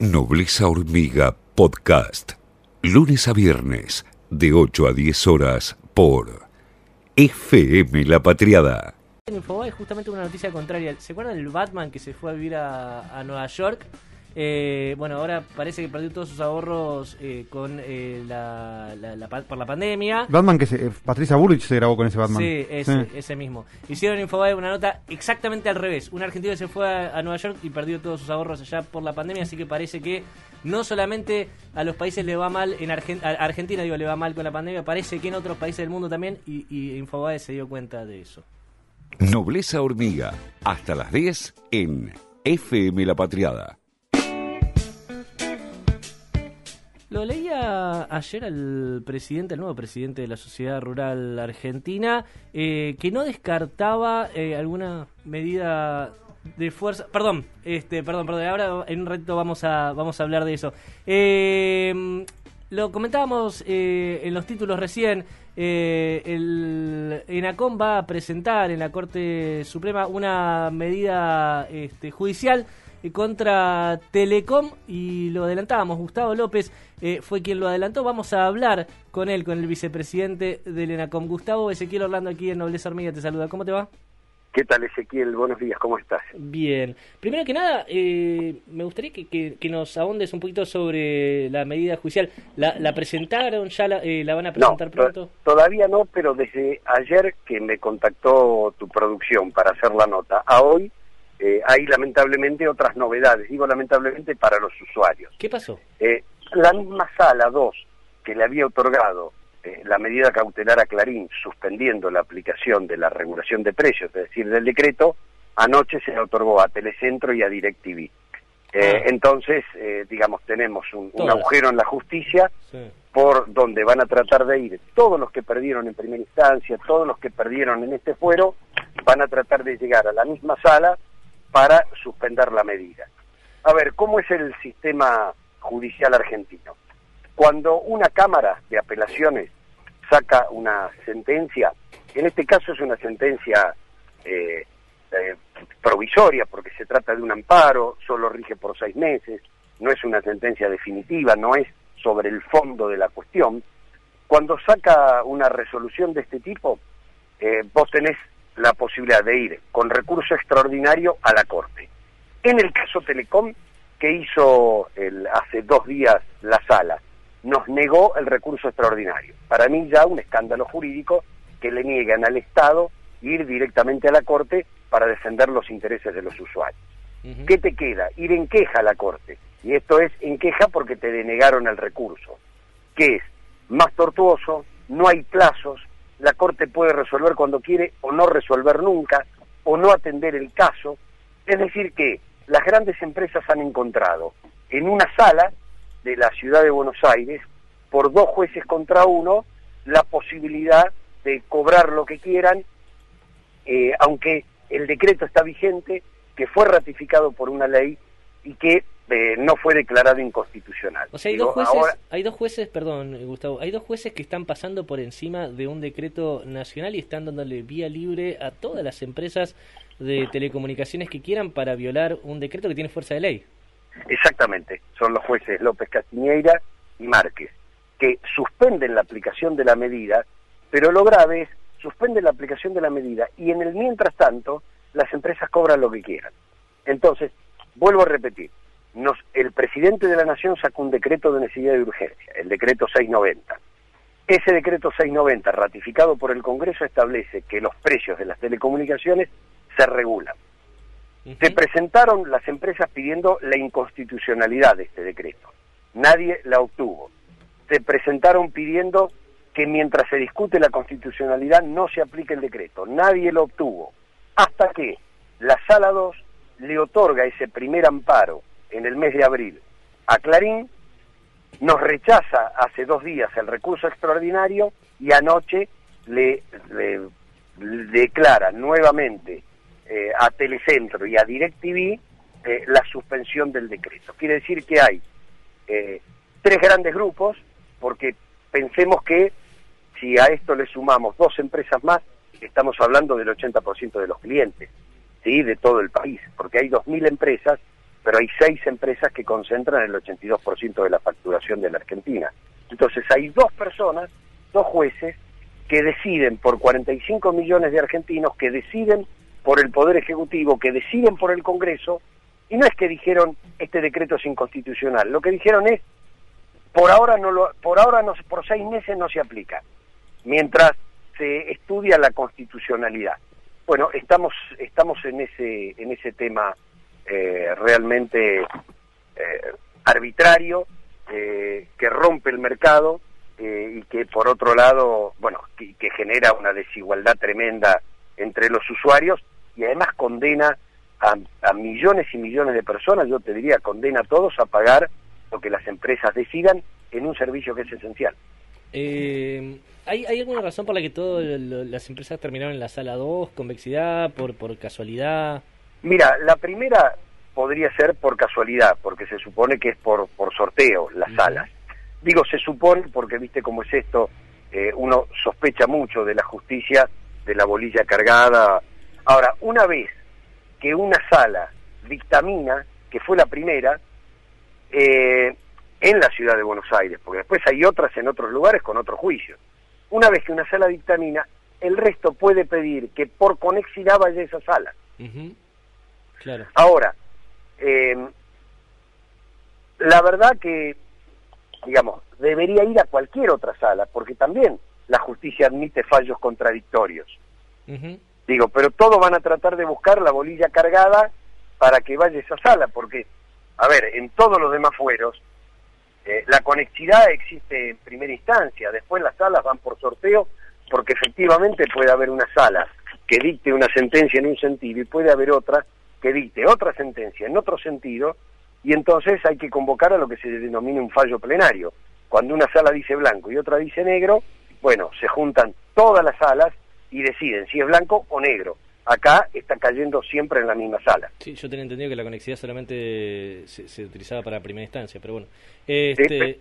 Nobleza Hormiga Podcast. Lunes a viernes, de 8 a 10 horas, por FM La Patriada. En Infobae justamente una noticia contraria. ¿Se acuerdan del Batman que se fue a vivir a, a Nueva York? Eh, bueno, ahora parece que perdió todos sus ahorros eh, con eh, la, la- la pa- por la pandemia. Batman que se, eh, Patricia Bullrich se grabó con ese Batman. Sí, ese, ese mismo. Hicieron Infobae una nota exactamente al revés. Un argentino se fue a, a Nueva York y perdió todos sus ahorros allá por la pandemia, así que parece que no solamente a los países le va mal, en Argen- a Argentina digo, le va mal con la pandemia, parece que en otros países del mundo también y, y Infobae se dio cuenta de eso. Nobleza Hormiga, hasta las 10 en FM La Patriada. Lo leía ayer al presidente, el nuevo presidente de la Sociedad Rural Argentina, eh, que no descartaba eh, alguna medida de fuerza. Perdón, este, perdón, perdón. Ahora en un ratito vamos a vamos a hablar de eso. Eh, lo comentábamos eh, en los títulos recién. eh, el ENACOM va a presentar en la Corte Suprema una medida este, judicial contra Telecom y lo adelantábamos. Gustavo López eh, fue quien lo adelantó. Vamos a hablar con él, con el vicepresidente del ENACOM. Gustavo Ezequiel Orlando aquí en Nobleza Hormiga te saluda. ¿Cómo te va? ¿Qué tal, Ezequiel? Buenos días, ¿cómo estás? Bien. Primero que nada, eh, me gustaría que, que- que nos ahondes un poquito sobre la medida judicial. ¿La, la presentaron? ¿Ya la, eh, la van a presentar to- pronto? todavía no, pero desde ayer que me contactó tu producción para hacer la nota, a hoy eh, hay lamentablemente otras novedades, digo lamentablemente para los usuarios. ¿Qué pasó? Eh, la misma sala 2 que le había otorgado eh, la medida cautelar a Clarín suspendiendo la aplicación de la regulación de precios, es decir, del decreto, anoche se le otorgó a Telecentro y a DirecTV. Eh, Ah. Entonces, eh, digamos, tenemos un, agujero en la justicia Sí. por donde van a tratar de ir todos los que perdieron en primera instancia, todos los que perdieron en este fuero, van a tratar de llegar a la misma sala para suspender la medida. A ver, ¿cómo es el sistema judicial argentino? Cuando una Cámara de Apelaciones saca una sentencia, en este caso es una sentencia eh, eh, provisoria porque se trata de un amparo, solo rige por seis meses, no es una sentencia definitiva, no es sobre el fondo de la cuestión. Cuando saca una resolución de este tipo, eh, vos tenés la posibilidad de ir con recurso extraordinario a la Corte. En el caso Telecom, que hizo el, hace dos días la sala, nos negó el recurso extraordinario. Para mí ya un escándalo jurídico que le niegan al Estado ir directamente a la Corte para defender los intereses de los usuarios. ¿Qué te queda? Ir en queja a la Corte. Y esto es en queja porque te denegaron el recurso. que es? Más tortuoso, no hay plazos, la Corte puede resolver cuando quiere o no resolver nunca, o no atender el caso. Es decir, que las grandes empresas han encontrado en una sala de la ciudad de Buenos Aires, por dos jueces contra uno, la posibilidad de cobrar lo que quieran eh, aunque el decreto está vigente, que fue ratificado por una ley y que eh, no fue declarado inconstitucional. O sea, hay Digo, dos jueces, ahora- hay dos jueces, perdón, eh, Gustavo, hay dos jueces que están pasando por encima de un decreto nacional y están dándole vía libre a todas las empresas de telecomunicaciones que quieran para violar un decreto que tiene fuerza de ley. Exactamente, son los jueces López Castiñeira y Márquez, que suspenden la aplicación de la medida, pero lo grave es, suspenden la aplicación de la medida y en el mientras tanto las empresas cobran lo que quieran. Entonces, vuelvo a repetir, nos, el presidente de la Nación sacó un decreto de necesidad de urgencia, el decreto 690. Ese decreto 690, ratificado por el Congreso, establece que los precios de las telecomunicaciones se regulan. Ujú. Se presentaron las empresas pidiendo la inconstitucionalidad de este decreto. Nadie la obtuvo. Se presentaron pidiendo que mientras se discute la constitucionalidad no se aplique el decreto. Nadie lo obtuvo. Hasta que la Sala 2 le otorga ese primer amparo en el mes de abril a Clarín, nos rechaza hace dos días el recurso extraordinario y anoche le, declara nuevamente eh, a Telecentro y a DirecTV eh, la suspensión del decreto. Quiere decir que hay eh, tres grandes grupos, porque pensemos que si a esto le sumamos dos empresas más, estamos hablando del 80% de los clientes, ¿sí? de todo el país, porque hay 2.000 empresas pero hay seis empresas que concentran el 82% de la facturación de la Argentina. Entonces hay dos personas, dos jueces, que deciden por 45 millones de argentinos, que deciden por el Poder Ejecutivo, que deciden por el Congreso, y no es que dijeron este decreto es inconstitucional, lo que dijeron es por ahora no lo, por ahora no, por seis meses no se aplica, mientras se estudia la constitucionalidad. Bueno, estamos estamos en ese en ese tema eh, realmente eh, arbitrario eh, que rompe el mercado y que por otro lado, bueno, que, que genera una desigualdad tremenda entre los usuarios y además condena a, millones y millones de personas, yo te diría, condena a todos a pagar lo que las empresas decidan en un servicio que es esencial. Eh, ¿hay, ¿Hay alguna razón por la que todas las empresas terminaron en la sala 2, convexidad, por, por casualidad? Mira, la primera podría ser por casualidad, porque se supone que es por, por sorteo las salas. Digo se supone porque, viste cómo es esto, eh, uno sospecha mucho de la justicia, de la bolilla cargada. Ahora, una vez que una sala dictamina, que fue la primera, eh, en la ciudad de Buenos Aires, porque después hay otras en otros lugares con otros juicios. Una vez que una sala dictamina, el resto puede pedir que por conexidad vaya a esa sala. Claro. Ahora, eh, la verdad que, digamos, debería ir a cualquier otra sala, porque también la justicia admite fallos contradictorios. Digo, pero todos van a tratar de buscar la bolilla cargada para que vaya esa sala, porque, a ver, en todos los demás fueros, eh, la conectividad existe en primera instancia, después las salas van por sorteo, porque efectivamente puede haber una sala que dicte una sentencia en un sentido y puede haber otra que dicte otra sentencia en otro sentido, y entonces hay que convocar a lo que se denomina un fallo plenario. Cuando una sala dice blanco y otra dice negro, bueno, se juntan todas las salas y deciden si es blanco o negro. Acá está cayendo siempre en la misma sala. Sí, yo tenía entendido que la conexidad solamente se, utilizaba para primera instancia, pero bueno. Este,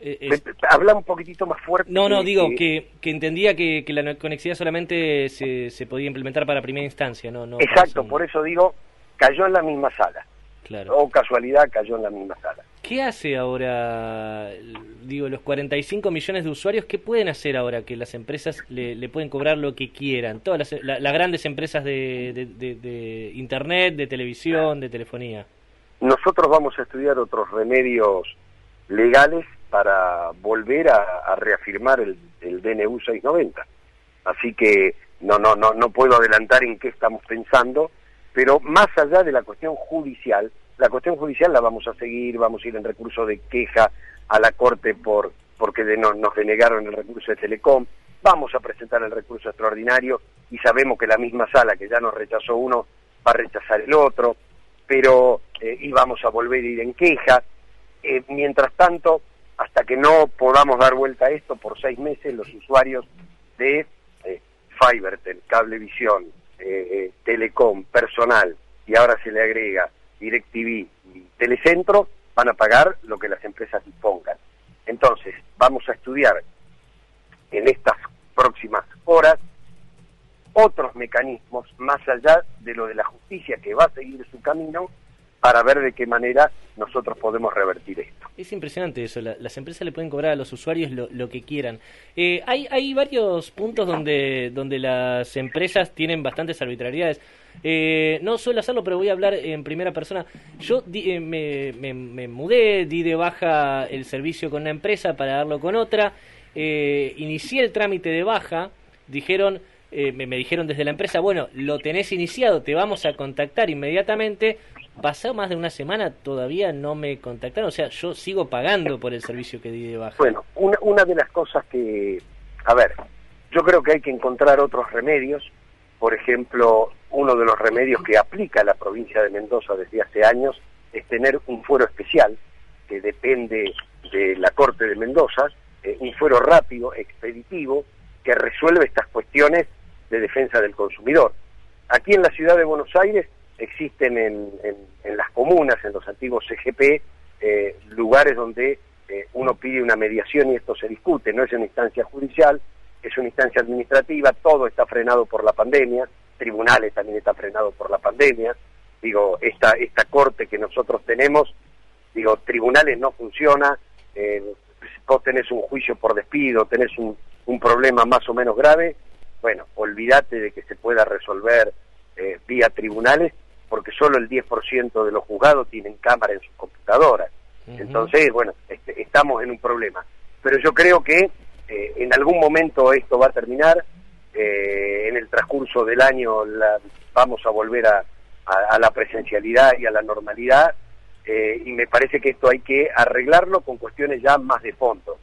eh, Habla un poquitito más fuerte. No, no, digo que, que entendía que, que, la conexidad solamente se, se podía implementar para primera instancia, no, no Exacto, por eso digo, cayó en la misma sala. Claro. O casualidad cayó en la misma sala. ¿Qué hace ahora, digo, los 45 millones de usuarios? ¿Qué pueden hacer ahora que las empresas le, pueden cobrar lo que quieran? Todas las, grandes empresas de, Internet, de televisión, de telefonía. Nosotros vamos a estudiar otros remedios legales para volver a, reafirmar el, el, DNU 690. Así que no, no, no, no puedo adelantar en qué estamos pensando, pero más allá de la cuestión judicial, la cuestión judicial la vamos a seguir, vamos a ir en recurso de queja a la Corte por porque no, nos denegaron el recurso de Telecom, vamos a presentar el recurso extraordinario y sabemos que la misma sala que ya nos rechazó uno va a rechazar el otro, pero eh, y vamos a volver a ir en queja. Eh, mientras tanto, hasta que no podamos dar vuelta a esto, por seis meses los usuarios de eh, Fibertel, Cablevisión, eh, Telecom, personal, y ahora se le agrega DirecTV y Telecentro van a pagar lo que las empresas dispongan. Entonces, vamos a estudiar en estas próximas horas otros mecanismos más allá de lo de la justicia que va a seguir su camino para ver de qué manera nosotros podemos revertir esto. Es impresionante eso, las empresas le pueden cobrar a los usuarios lo, que quieran. Eh, hay, hay varios puntos donde, donde las empresas tienen bastantes arbitrariedades. Eh, no suelo hacerlo, pero voy a hablar en primera persona. Yo eh, me, me, mudé, di de baja el servicio con una empresa para darlo con otra, eh, inicié el trámite de baja, dijeron, me, me, dijeron desde la empresa, bueno, lo tenés iniciado, te vamos a contactar inmediatamente. Pasó más de una semana, todavía no me contactaron, o sea, yo sigo pagando por el servicio que di de baja. Bueno, una, una de las cosas que, a ver, yo creo que hay que encontrar otros remedios por ejemplo, uno de los remedios que aplica la provincia de Mendoza desde hace años es tener un fuero especial que depende de la Corte de Mendoza, eh, un fuero rápido, expeditivo, que resuelve estas cuestiones de defensa del consumidor. Aquí en la ciudad de Buenos Aires existen en, las comunas, en los antiguos CGP, eh, lugares donde eh, uno pide una mediación y esto se discute, no es una instancia judicial, es una instancia administrativa, todo está frenado por la pandemia, tribunales también está frenado por la pandemia, digo, esta, esta corte que nosotros tenemos, digo, tribunales no funciona, eh, vos tenés un juicio por despido, tenés un, un problema más o menos grave, bueno, olvídate de que se pueda resolver eh, vía tribunales, porque solo el 10% de los juzgados tienen cámara en sus computadoras. Entonces, bueno, este, estamos en un problema. Pero yo creo que eh, en algún momento esto va a terminar, eh, en el transcurso del año la, vamos a volver a, a, la presencialidad y a la normalidad, eh, y me parece que esto hay que arreglarlo con cuestiones ya más de fondo.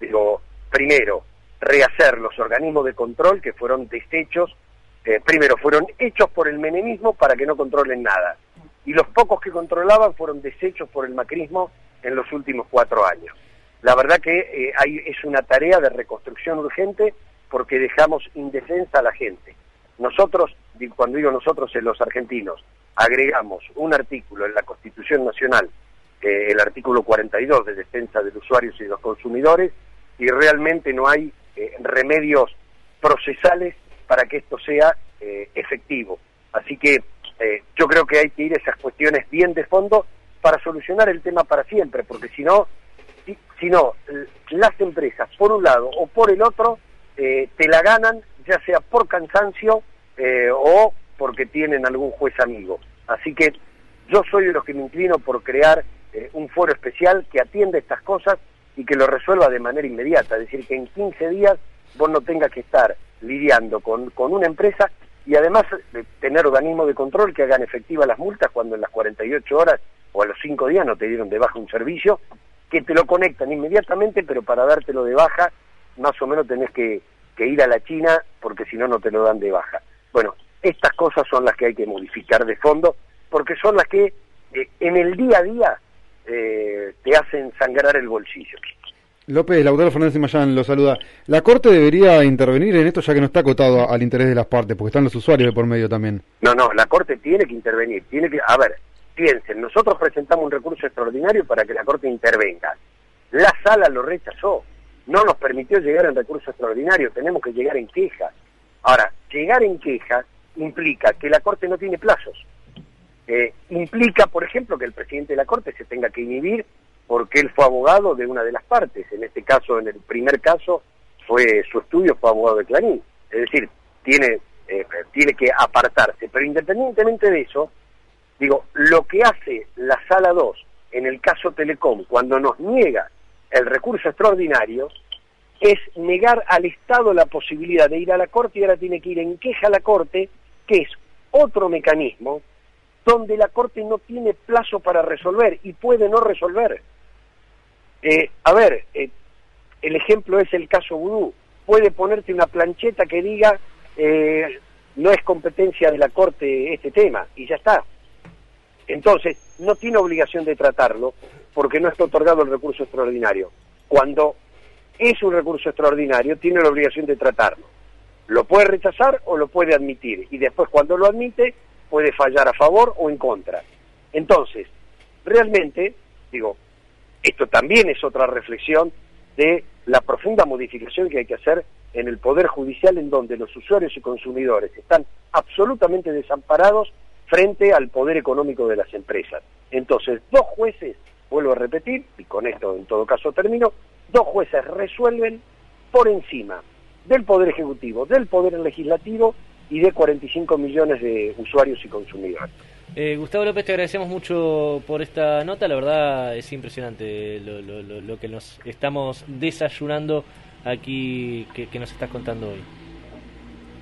Digo, primero, rehacer los organismos de control que fueron deshechos, eh, primero fueron hechos por el menemismo para que no controlen nada, y los pocos que controlaban fueron deshechos por el macrismo en los últimos cuatro años. La verdad que eh, es una tarea de reconstrucción urgente porque dejamos indefensa a la gente. Nosotros, cuando digo nosotros, en los argentinos, agregamos un artículo en la Constitución Nacional, eh, el artículo 42 de defensa de los usuarios y los consumidores, y realmente no hay eh, remedios procesales para que esto sea efectivo. Así que yo creo que hay que ir a esas cuestiones bien de fondo para solucionar el tema para siempre, porque si no, sino las empresas, por un lado o por el otro, eh, te la ganan, ya sea por cansancio eh, o porque tienen algún juez amigo. Así que yo soy de los que me inclino por crear eh, un foro especial que atienda estas cosas y que lo resuelva de manera inmediata, es decir, que en 15 días vos no tengas que estar lidiando con, con una empresa y además tener organismos de control que hagan efectivas las multas cuando en las 48 horas o a los 5 días no te dieron de baja un servicio que te lo conectan inmediatamente, pero para dártelo de baja, más o menos tenés que, ir a la China, porque si no, no te lo dan de baja. Bueno, estas cosas son las que hay que modificar de fondo, porque son las que eh, en el día a día eh, te hacen sangrar el bolsillo. López, Lautaro Fernández Mayán lo saluda. La Corte debería intervenir en esto ya que no está acotado al interés de las partes, porque están los usuarios de por medio también. No, no, la Corte tiene que intervenir, tiene que, a ver, piensen, nosotros presentamos un recurso extraordinario para que la Corte intervenga. La sala lo rechazó, no nos permitió llegar en recurso extraordinario, tenemos que llegar en queja. Ahora, llegar en queja implica que la Corte no tiene plazos. Eh, implica, por ejemplo, que el presidente de la Corte se tenga que inhibir porque él fue abogado de una de las partes. En este caso, en el primer caso, fue su estudio fue abogado de Clarín. Es decir, tiene, eh, tiene que apartarse. Pero independientemente de eso, Digo, lo que hace la sala 2 en el caso Telecom cuando nos niega el recurso extraordinario es negar al Estado la posibilidad de ir a la Corte y ahora tiene que ir en queja a la Corte, que es otro mecanismo donde la Corte no tiene plazo para resolver y puede no resolver. Eh, a ver, eh, el ejemplo es el caso Vudú. Puede ponerte una plancheta que diga eh, no es competencia de la Corte este tema y ya está. Entonces, no tiene obligación de tratarlo porque no está otorgado el recurso extraordinario. Cuando es un recurso extraordinario, tiene la obligación de tratarlo. Lo puede rechazar o lo puede admitir. Y después, cuando lo admite, puede fallar a favor o en contra. Entonces, realmente, digo, esto también es otra reflexión de la profunda modificación que hay que hacer en el Poder Judicial en donde los usuarios y consumidores están absolutamente desamparados frente al poder económico de las empresas. Entonces, dos jueces, vuelvo a repetir, y con esto en todo caso termino, dos jueces resuelven por encima del Poder Ejecutivo, del Poder Legislativo y de 45 millones de usuarios y consumidores. Eh, Gustavo López, te agradecemos mucho por esta nota, la verdad es impresionante lo, que nos estamos desayunando aquí, que nos estás contando hoy.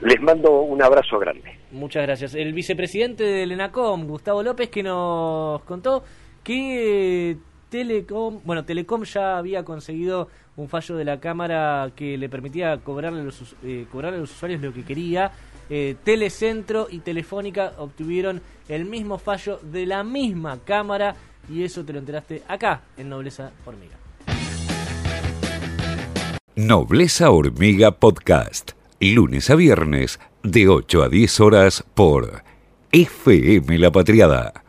Les mando un abrazo grande. Muchas gracias. El vicepresidente del ENACOM, Gustavo López, que nos contó que Telecom, bueno, Telecom ya había conseguido un fallo de la Cámara que le permitía cobrarle, los, eh, cobrarle a los usuarios lo que quería. Eh, Telecentro y Telefónica obtuvieron el mismo fallo de la misma Cámara y eso te lo enteraste acá en Nobleza Hormiga. Nobleza Hormiga Podcast, lunes a viernes de 8 a 10 horas por FM La Patriada